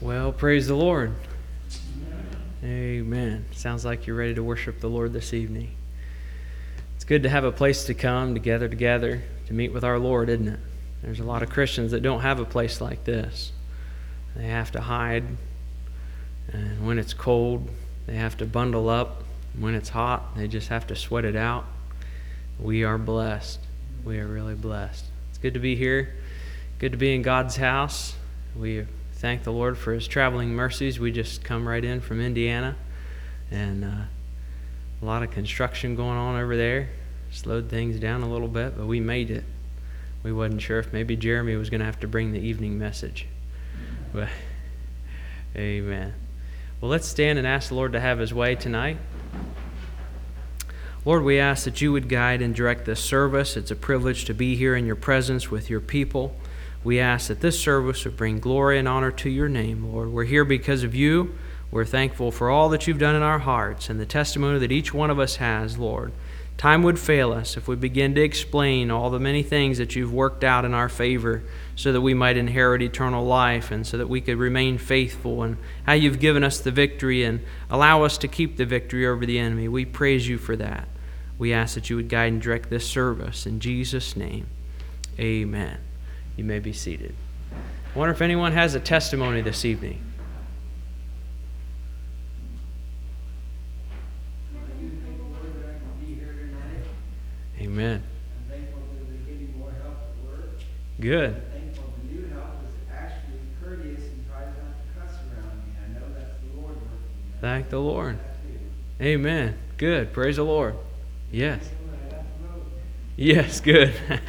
Well, praise the Lord. Amen. Sounds like you're ready to worship the Lord this evening. It's good to have a place to come together together to meet with our Lord, isn't it? There's a lot of Christians that don't have a place like this. They have to hide, and when it's cold, they have to bundle up. When it's hot, they just have to sweat it out. We are blessed. We are really blessed. It's good to be here. Good to be in God's house. We thank the Lord for His traveling mercies. We just come right in from Indiana, and uh, a lot of construction going on over there. Slowed things down a little bit, but we made it. We wasn't sure if maybe Jeremy was going to have to bring the evening message. But, amen. Well, let's stand and ask the Lord to have His way tonight. Lord, we ask that you would guide and direct this service. It's a privilege to be here in your presence with your people. We ask that this service would bring glory and honor to your name, Lord. We're here because of you. We're thankful for all that you've done in our hearts and the testimony that each one of us has, Lord. Time would fail us if we begin to explain all the many things that you've worked out in our favor so that we might inherit eternal life and so that we could remain faithful and how you've given us the victory and allow us to keep the victory over the enemy. We praise you for that. We ask that you would guide and direct this service. In Jesus' name, amen. You may be seated. I wonder if anyone has a testimony this evening. Amen. Good. Thank the Lord. Amen. Good. Praise the Lord. Yes. Yes, good. I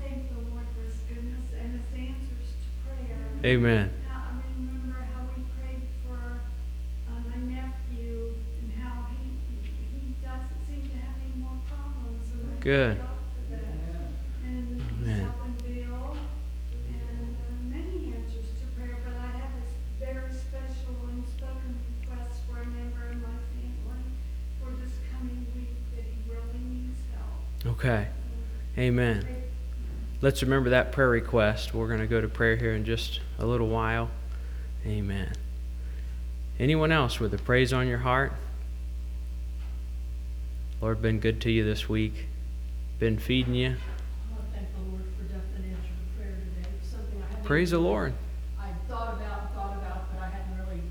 thank the Lord for his goodness and his answers to prayer. Amen. How, I remember how we prayed for uh, my nephew and how he, he doesn't seem to have any more problems. Good. Let's remember that prayer request. We're going to go to prayer here in just a little while. Amen. Anyone else with a praise on your heart? Lord, been good to you this week. Been feeding you. I want to thank the Lord for death and answer to prayer today. It's something I hadn't. Praise the Lord. I thought about and thought about, but I hadn't really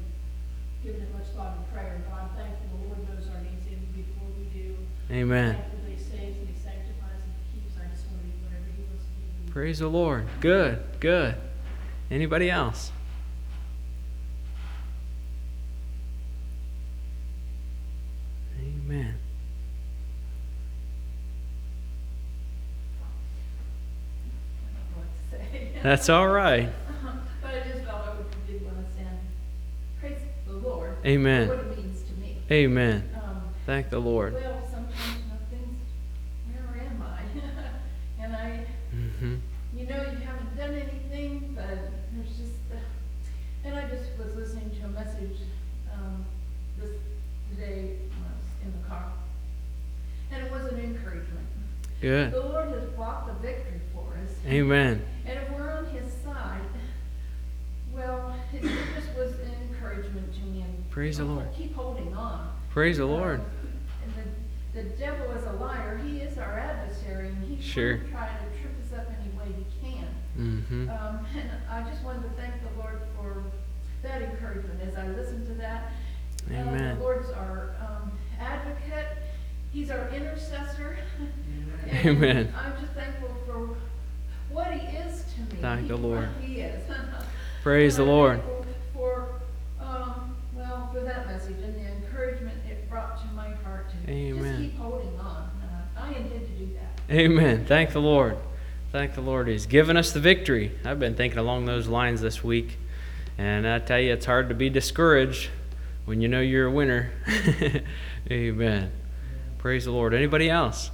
given it much thought in prayer. But I'm thankful the Lord knows our needs even before we do. Amen. Thankful that He saves and He sanctifies and He keeps. I just want to do whatever He wants to do. Praise the Lord. Good. Good. Anybody else? Amen. I don't know what to say. That's all right. But I just felt I would did want to send praise the Lord. Amen. What it means to me. Amen. Um, Thank the Lord. Well, sometimes nothing's, where am I? And I, hmm you know, you haven't done anything, but there's just, uh, and I just was listening to a message, um, this, today, when I was in the car. And it was an encouragement. Good. The Lord has brought the victory for us. Amen. And if we're on his side, well, it just was an encouragement to me and. Praise the Lord. Keep holding on. Praise the Lord. Um, And the, the devil is a liar. He is our adversary, and he's Sure. going to trip us up any way he can. hmm Um, and I just wanted to thank the Lord for that encouragement as I listened to that. Uh, Amen. the Lord's our um, advocate. He's our intercessor. And Amen. I'm just thankful for what he is to me. Thank the Lord. He is. Praise And the I'm Lord. For, um, well, for that message and the encouragement it brought to my heart to Amen. just keep holding on. Uh, I intend to do that. Amen. Thank the Lord. Thank the Lord. He's given us the victory. I've been thinking along those lines this week. And I tell you, it's hard to be discouraged when you know you're a winner. Amen. Praise the Lord. Anybody else?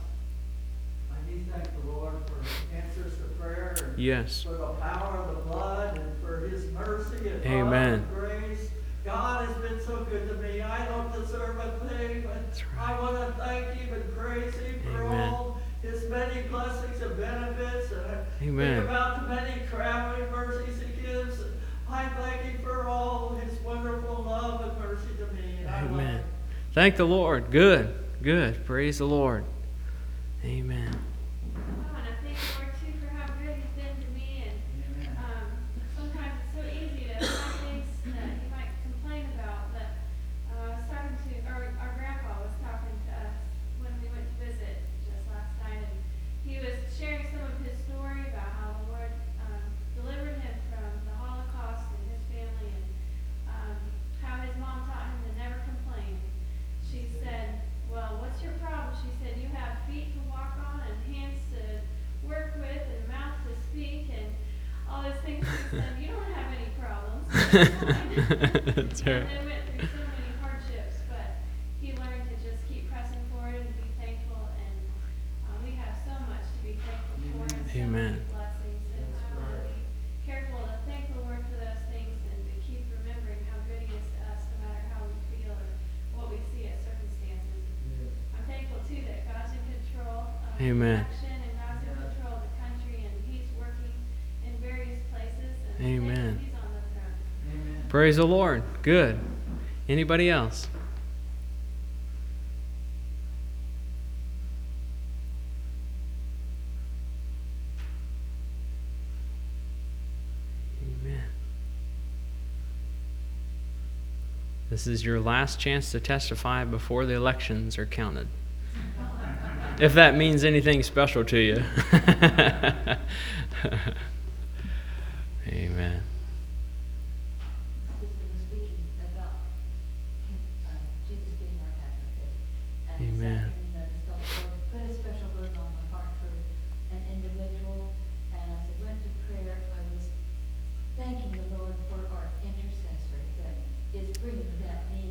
I do thank the Lord for answers to prayer and Yes. for the power of the blood and for his mercy and Amen. grace. God has been so good to me. I don't deserve a thing, but That's I want to thank him and praise him for Amen. all his many blessings and benefits. And Amen. think about the many traveling mercies he gives. Amen. Thank the Lord. Good. Good. Praise the Lord. Amen. Oh, and I thank the Lord too for how good He's been to me. And Amen. um, sometimes it's so easy to find things that you might complain about. But uh, I was talking to, or our grandpa was talking to us when we went to visit just last night, and he was sharing some of his story about how the Lord um, delivered him from the Holocaust and his family, and um, how his mom taught him to never complain. She said, Well, what's your problem? She said, You have feet to walk on and hands to work with and a mouth to speak and all those things. She said, You don't have any problems. You're fine." That's right. And they went through so many hardships, but he learned to just keep pressing forward and be thankful. And uh, we have so much to be thankful for and so Amen. many blessings. And I want to be careful to thank the Lord for those things and to keep remembering how good he is to us, no matter how we feel or what we see as circumstances. I'm thankful too that God's in control of the Amen. election Praise the Lord. Good. Anybody else? Amen. This is your last chance to testify before the elections are counted. If that means anything special to you. Amen. Sister was speaking about uh, Jesus being our advocate. And Amen. this afternoon, I just felt the Lord put a special burden on my heart for an individual. And as I went to prayer, I was thanking the Lord for our intercessor that is bringing that need. to the Yes. Father. Praise the And it Lord. just Struck me anew today. I'm so thankful for our intercessor who we bring our Amen. needs to. Amen. Takes them to the Father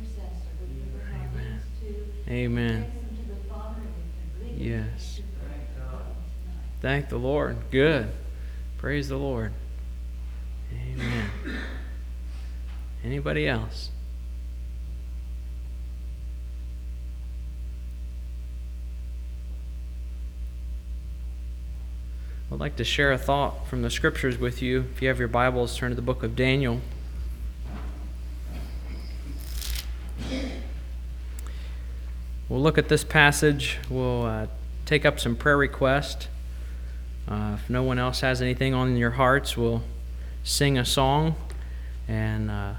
and we can bring Amen. Yes. to the Father tonight. Thank the Lord. Good. Praise the Lord. Amen. Anybody else? I'd like to share a thought from the scriptures with you. If you have your Bibles, turn to the book of Daniel. We'll look at this passage. We'll uh, take up some prayer requests. Uh, if no one else has anything on your hearts, we'll sing a song and uh,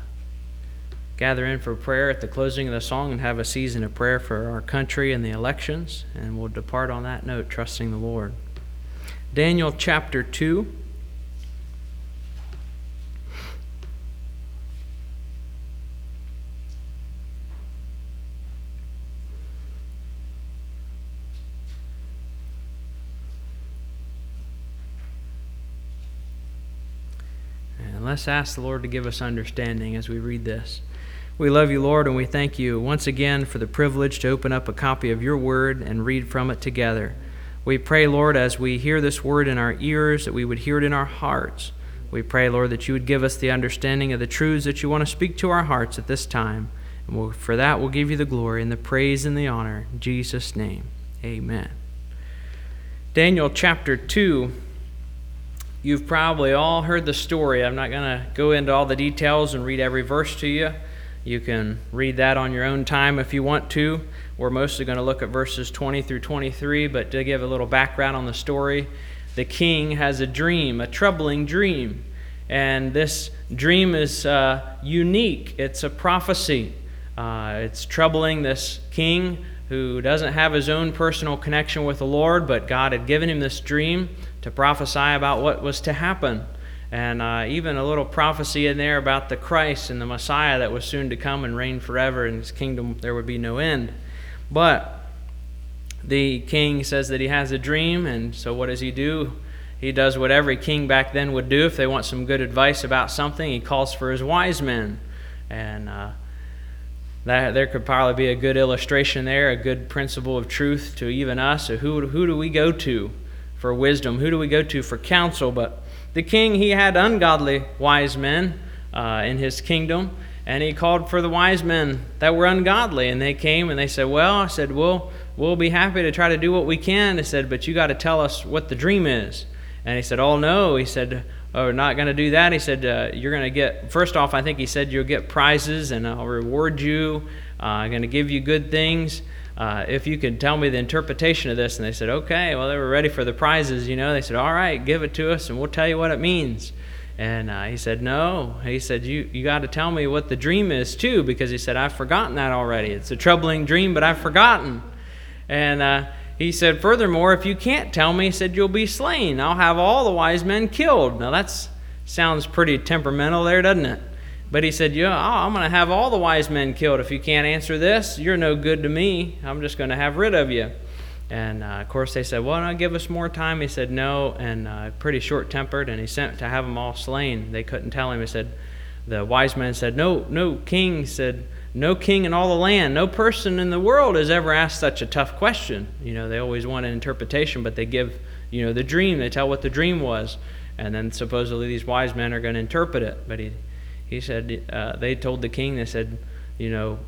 gather in for prayer at the closing of the song and have a season of prayer for our country and the elections. And we'll depart on that note, trusting the Lord. Daniel chapter 2. And let's ask the Lord to give us understanding as we read this. We love you, Lord, and we thank you once again for the privilege to open up a copy of your word and read from it together. We pray, Lord, as we hear this word in our ears, that we would hear it in our hearts. We pray, Lord, that you would give us the understanding of the truths that you want to speak to our hearts at this time. And we'll, for that, we'll give you the glory and the praise and the honor. In Jesus' name, amen. Daniel chapter 2. You've probably all heard the story. I'm not going to go into all the details and read every verse to you. You can read that on your own time if you want to. We're mostly going to look at verses 20 through 23, but to give a little background on the story, the king has a dream, a troubling dream. And this dream is uh, unique, it's a prophecy. Uh, it's troubling this king who doesn't have his own personal connection with the Lord, but God had given him this dream to prophesy about what was to happen. And uh, even a little prophecy in there about the Christ and the Messiah that was soon to come and reign forever, and his kingdom there would be no end. But the king says that he has a dream, and so what does he do? He does what every king back then would do if they want some good advice about something. He calls for his wise men. And uh, that, there could probably be a good illustration there, a good principle of truth to even us. So who, who do we go to for wisdom? Who do we go to for counsel? But the king, he had ungodly wise men uh, in his kingdom, and he called for the wise men that were ungodly. And they came and they said, Well, I said, We'll, we'll be happy to try to do what we can. I said, But you got to tell us what the dream is. And he said, Oh, no. He said, Oh, we're not going to do that. He said, uh, You're going to get, first off, I think he said, You'll get prizes and I'll reward you. Uh, I'm going to give you good things. Uh, if you could tell me the interpretation of this. And they said, Okay. Well, they were ready for the prizes, you know. They said, All right, give it to us and we'll tell you what it means. And uh, he said, No. He said, You, you got to tell me what the dream is, too, because he said, I've forgotten that already. It's a troubling dream, but I've forgotten. And uh, he said, Furthermore, if you can't tell me, he said, You'll be slain. I'll have all the wise men killed. Now, that sounds pretty temperamental there, doesn't it? But he said, Yeah, I'm going to have all the wise men killed. If you can't answer this, you're no good to me. I'm just going to have rid of you. And uh, of course, they said, Well, no, give us more time. He said, No, and uh, pretty short tempered, and he sent to have them all slain. They couldn't tell him. He said, The wise men said, No, no, king He said, No king in all the land, no person in the world has ever asked such a tough question. You know, they always want an interpretation, but they give, you know, the dream. They tell what the dream was. And then supposedly these wise men are going to interpret it. But he, he said, uh, They told the king, they said, You know,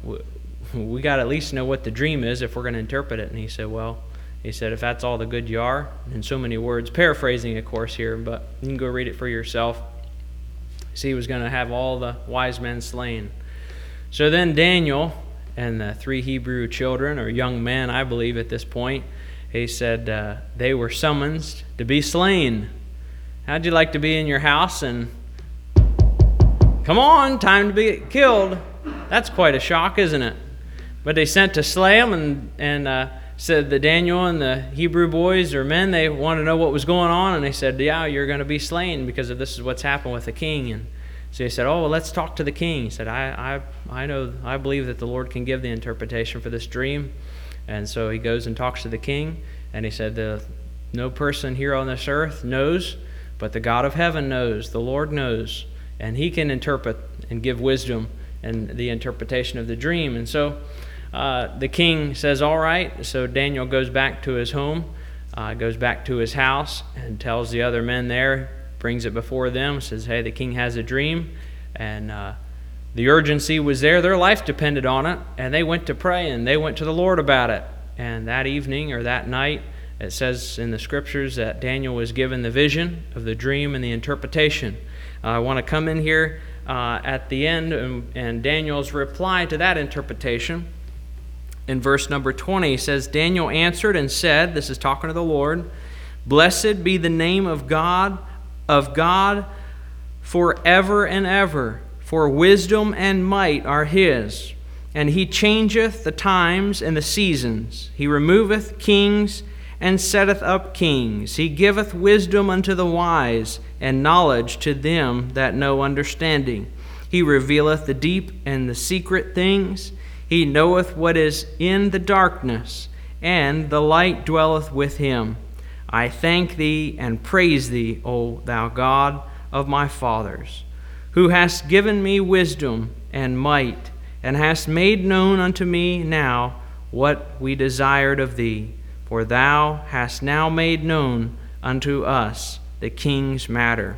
we got to at least know what the dream is if we're going to interpret it. And he said, Well, he said, if that's all the good you are, in so many words, paraphrasing, of course, here, but you can go read it for yourself. See, he was going to have all the wise men slain. So then Daniel and the three Hebrew children, or young men, I believe, at this point, he said uh, they were summoned to be slain. How'd you like to be in your house and come on, time to be killed? That's quite a shock, isn't it? But they sent to slay him and, and uh, said that Daniel and the Hebrew boys or men, they wanted to know what was going on, and they said, Yeah, you're going to be slain because of this is what's happened with the king. And so he said, Oh, well, let's talk to the king. He said, I, I, I know, I believe that the Lord can give the interpretation for this dream. And so he goes and talks to the king, and he said, the, No person here on this earth knows, but the God of heaven knows, the Lord knows, and he can interpret and give wisdom and the interpretation of the dream. And so uh, the king says, All right. So Daniel goes back to his home, uh, goes back to his house, and tells the other men there, brings it before them, says, Hey, the king has a dream. And uh, the urgency was there. Their life depended on it. And they went to pray and they went to the Lord about it. And that evening or that night, it says in the scriptures that Daniel was given the vision of the dream and the interpretation. Uh, I want to come in here uh, at the end and, and Daniel's reply to that interpretation in verse number 20 says Daniel answered and said, this is talking to the Lord, blessed be the name of God of God forever and ever, for wisdom and might are his. And he changeth the times and the seasons. He removeth kings and setteth up kings. He giveth wisdom unto the wise and knowledge to them that know understanding. He revealeth the deep and the secret things. He knoweth what is in the darkness, and the light dwelleth with him. I thank thee and praise thee, O thou God of my fathers, who hast given me wisdom and might, and hast made known unto me now what we desired of thee. For thou hast now made known unto us the king's matter.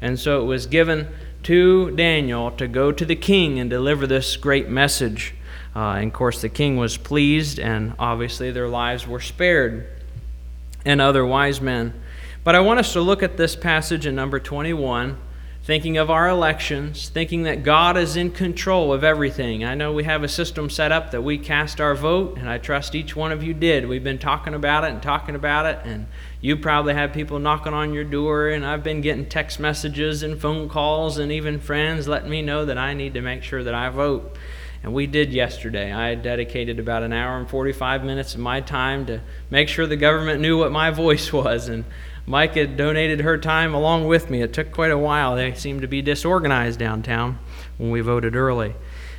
And so it was given to Daniel to go to the king and deliver this great message. Uh, and of course, the king was pleased, and obviously their lives were spared, and other wise men. But I want us to look at this passage in number 21, thinking of our elections, thinking that God is in control of everything. I know we have a system set up that we cast our vote, and I trust each one of you did. We've been talking about it and talking about it, and you probably have people knocking on your door, and I've been getting text messages and phone calls and even friends letting me know that I need to make sure that I vote. And we did yesterday. I dedicated about an hour and 45 minutes of my time to make sure the government knew what my voice was. And Mike had donated her time along with me. It took quite a while. They seemed to be disorganized downtown when we voted early.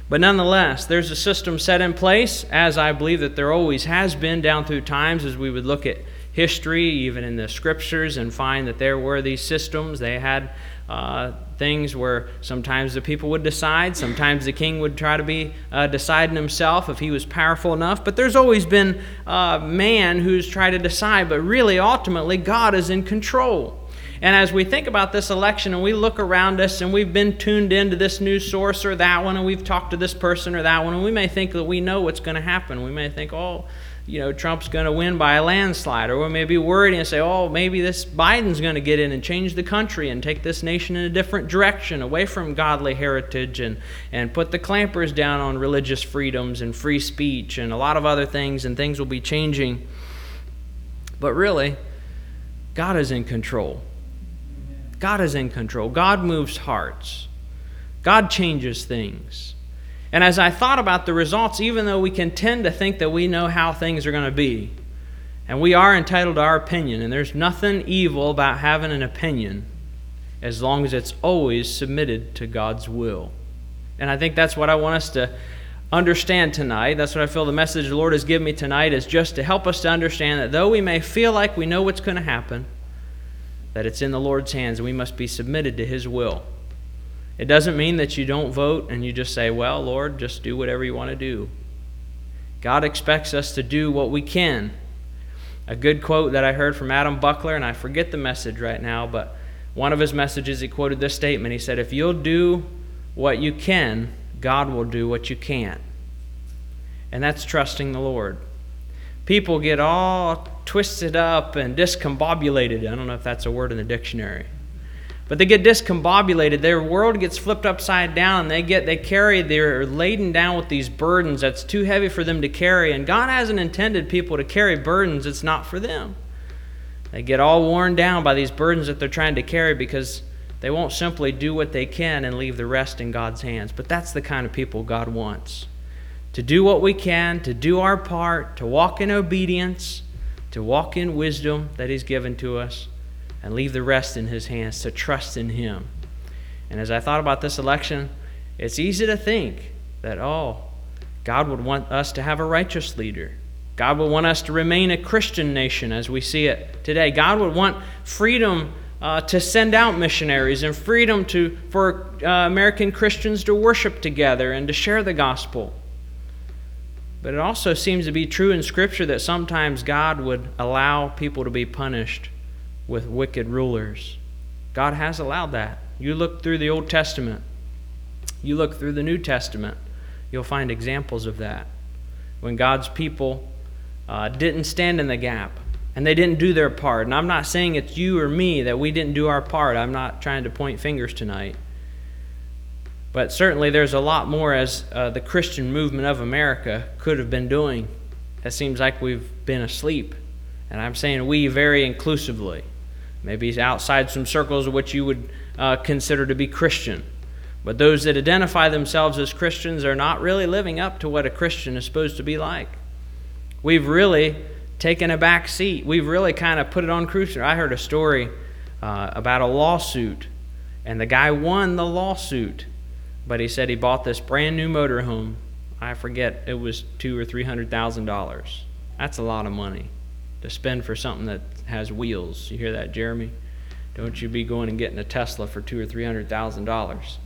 But nonetheless, there's a system set in place, as I believe that there always has been down through times, as we would look at history, even in the scriptures, and find that there were these systems. They had uh, things where sometimes the people would decide, sometimes the king would try to be uh, deciding himself if he was powerful enough. But there's always been uh, man who's tried to decide, but really, ultimately, God is in control. And as we think about this election and we look around us and we've been tuned into this news source or that one and we've talked to this person or that one, and we may think that we know what's going to happen. We may think, oh, you know, Trump's going to win by a landslide, or we may be worried and say, oh, maybe this Biden's going to get in and change the country and take this nation in a different direction, away from godly heritage, and, and put the clampers down on religious freedoms and free speech and a lot of other things, and things will be changing. But really, God is in control. God is in control. God moves hearts. God changes things. And as I thought about the results, even though we can tend to think that we know how things are going to be, and we are entitled to our opinion, and there's nothing evil about having an opinion as long as it's always submitted to God's will. And I think that's what I want us to understand tonight. That's what I feel the message the Lord has given me tonight is just to help us to understand that though we may feel like we know what's going to happen, that it's in the Lord's hands and we must be submitted to His will. It doesn't mean that you don't vote and you just say, well, Lord, just do whatever you want to do. God expects us to do what we can. A good quote that I heard from Adam Buckler, and I forget the message right now, but one of his messages, he quoted this statement. He said, If you'll do what you can, God will do what you can't. And that's trusting the Lord. People get all twisted up and discombobulated. I don't know if that's a word in the dictionary but they get discombobulated. Their world gets flipped upside down. They get they carry they're laden down with these burdens that's too heavy for them to carry. And God hasn't intended people to carry burdens it's not for them. They get all worn down by these burdens that they're trying to carry because they won't simply do what they can and leave the rest in God's hands. But that's the kind of people God wants. To do what we can, to do our part, to walk in obedience, to walk in wisdom that He's given to us and leave the rest in His hands, to trust in Him. And as I thought about this election, it's easy to think that, oh, God would want us to have a righteous leader. God would want us to remain a Christian nation as we see it today. God would want freedom uh, to send out missionaries and freedom to, for uh, American Christians to worship together and to share the gospel. But it also seems to be true in Scripture that sometimes God would allow people to be punished with wicked rulers. God has allowed that. You look through the Old Testament, you look through the New Testament, you'll find examples of that. When God's people uh, didn't stand in the gap and they didn't do their part. And I'm not saying it's you or me that we didn't do our part. I'm not trying to point fingers tonight. But certainly there's a lot more as uh, the Christian movement of America could have been doing. It seems like we've been asleep. And I'm saying we very inclusively maybe outside some circles of what you would uh, consider to be Christian. But those that identify themselves as Christians are not really living up to what a Christian is supposed to be like. We've really taken a back seat. We've really kind of put it on cruise. I heard a story uh, about a lawsuit, and the guy won the lawsuit, but he said he bought this brand new motorhome. I forget it was two or three hundred thousand dollars. That's a lot of money to spend for something that has wheels. You hear that, Jeremy? Don't you be going and getting a Tesla for two or three hundred thousand dollars.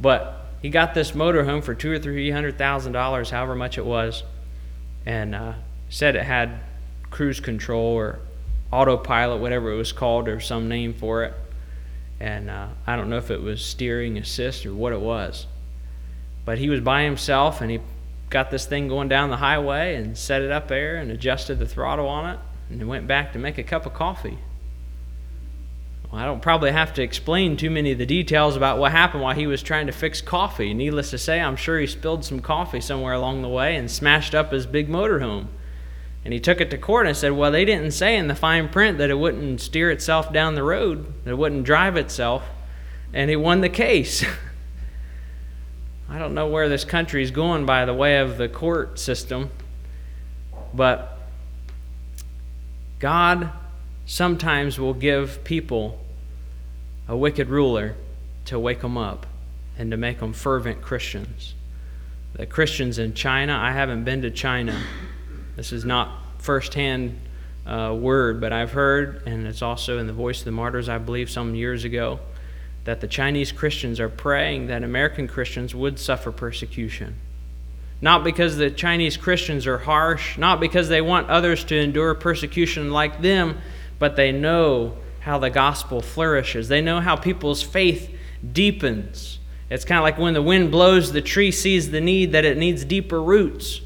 But he got this motorhome for two or three hundred thousand dollars, however much it was, and uh, said it had cruise control or autopilot, whatever it was called, or some name for it. And uh, I don't know if it was steering assist or what it was. But he was by himself and he got this thing going down the highway and set it up there and adjusted the throttle on it and he went back to make a cup of coffee. Well, I don't probably have to explain too many of the details about what happened while he was trying to fix coffee. Needless to say, I'm sure he spilled some coffee somewhere along the way and smashed up his big motorhome. And he took it to court and said, Well, they didn't say in the fine print that it wouldn't steer itself down the road, that it wouldn't drive itself. And he won the case. I don't know where this country is going by the way of the court system, but God sometimes will give people a wicked ruler to wake them up and to make them fervent Christians. The Christians in China, I haven't been to China. This is not firsthand uh, word, but I've heard, and it's also in the Voice of the Martyrs, I believe, some years ago, that the Chinese Christians are praying that American Christians would suffer persecution. Not because the Chinese Christians are harsh, not because they want others to endure persecution like them, but they know how the gospel flourishes. They know how people's faith deepens. It's kind of like when the wind blows, the tree sees the need that it needs deeper roots.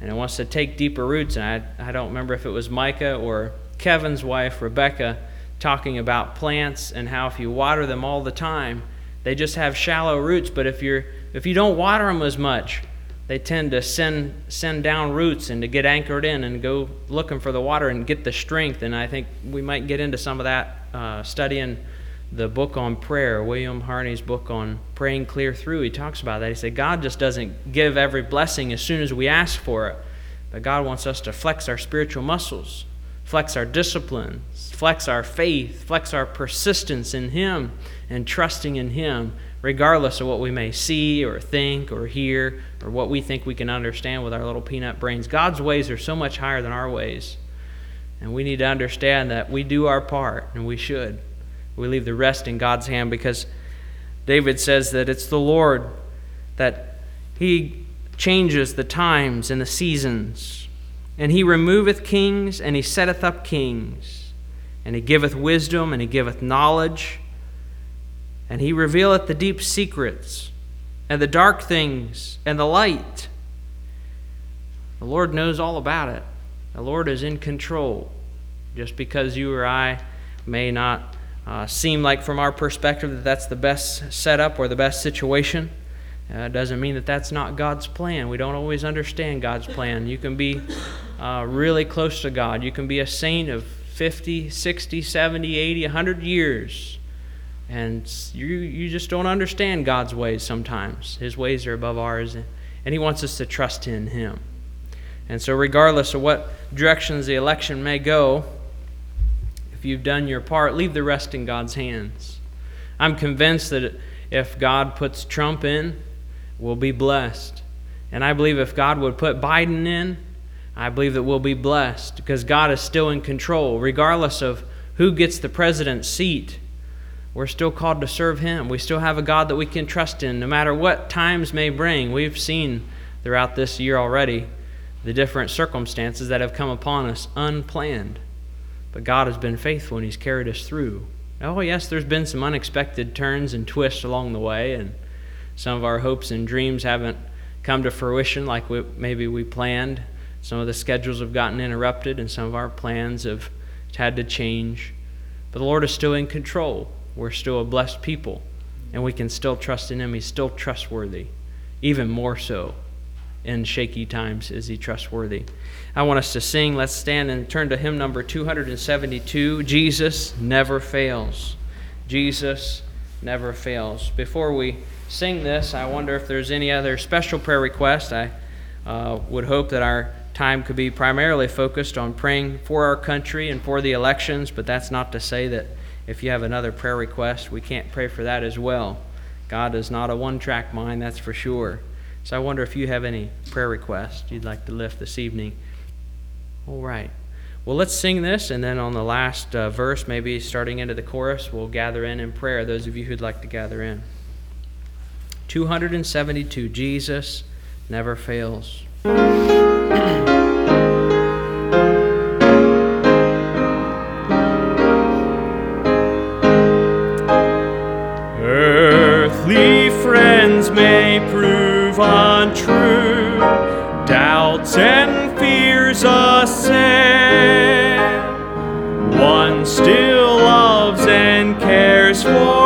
and it wants to take deeper roots. And I, I don't remember if it was Micah or Kevin's wife, Rebecca, talking about plants and how if you water them all the time, they just have shallow roots. But if you're if you don't water them as much, they tend to send send down roots and to get anchored in and go looking for the water and get the strength. And I think we might get into some of that uh, studying the book on prayer, William Harney's book on praying clear through. He talks about that. He said God just doesn't give every blessing as soon as we ask for it, but God wants us to flex our spiritual muscles, flex our disciplines, flex our faith, flex our persistence in Him and trusting in Him regardless of what we may see or think or hear or what we think we can understand with our little peanut brains. God's ways are so much higher than our ways. And we need to understand that we do our part, and we should. We leave the rest in God's hand because David says that it's the Lord that He changes the times and the seasons. And He removeth kings, and He setteth up kings. And He giveth wisdom, and He giveth knowledge and he revealeth the deep secrets, and the dark things, and the light. The Lord knows all about it. The Lord is in control. Just because you or I may not uh, seem like, from our perspective, that that's the best setup or the best situation, uh, doesn't mean that that's not God's plan. We don't always understand God's plan. You can be uh, really close to God. You can be a saint of 50, 60, 70, 80, 100 years and you, you just don't understand God's ways sometimes. His ways are above ours, and He wants us to trust in Him. And so, regardless of what directions the election may go, if you've done your part, leave the rest in God's hands. I'm convinced that if God puts Trump in, we'll be blessed. And I believe if God would put Biden in, I believe that we'll be blessed because God is still in control, regardless of who gets the president's seat we're still called to serve Him. We still have a God that we can trust in, no matter what times may bring. We've seen throughout this year already the different circumstances that have come upon us unplanned. But God has been faithful and He's carried us through. Oh, yes, there's been some unexpected turns and twists along the way, and some of our hopes and dreams haven't come to fruition like we, maybe we planned. Some of the schedules have gotten interrupted, and some of our plans have had to change. But the Lord is still in control we're still a blessed people and we can still trust in Him. He's still trustworthy, even more so in shaky times is He trustworthy. I want us to sing. Let's stand and turn to hymn number 272 Jesus Never Fails. Jesus Never Fails. Before we sing this, I wonder if there's any other special prayer request. I uh, would hope that our time could be primarily focused on praying for our country and for the elections, but that's not to say that if you have another prayer request, we can't pray for that as well. God is not a one track mind, that's for sure. So I wonder if you have any prayer requests you'd like to lift this evening. All right. Well, let's sing this, and then on the last uh, verse, maybe starting into the chorus, we'll gather in in prayer, those of you who'd like to gather in. 272 Jesus never fails. Still loves and cares for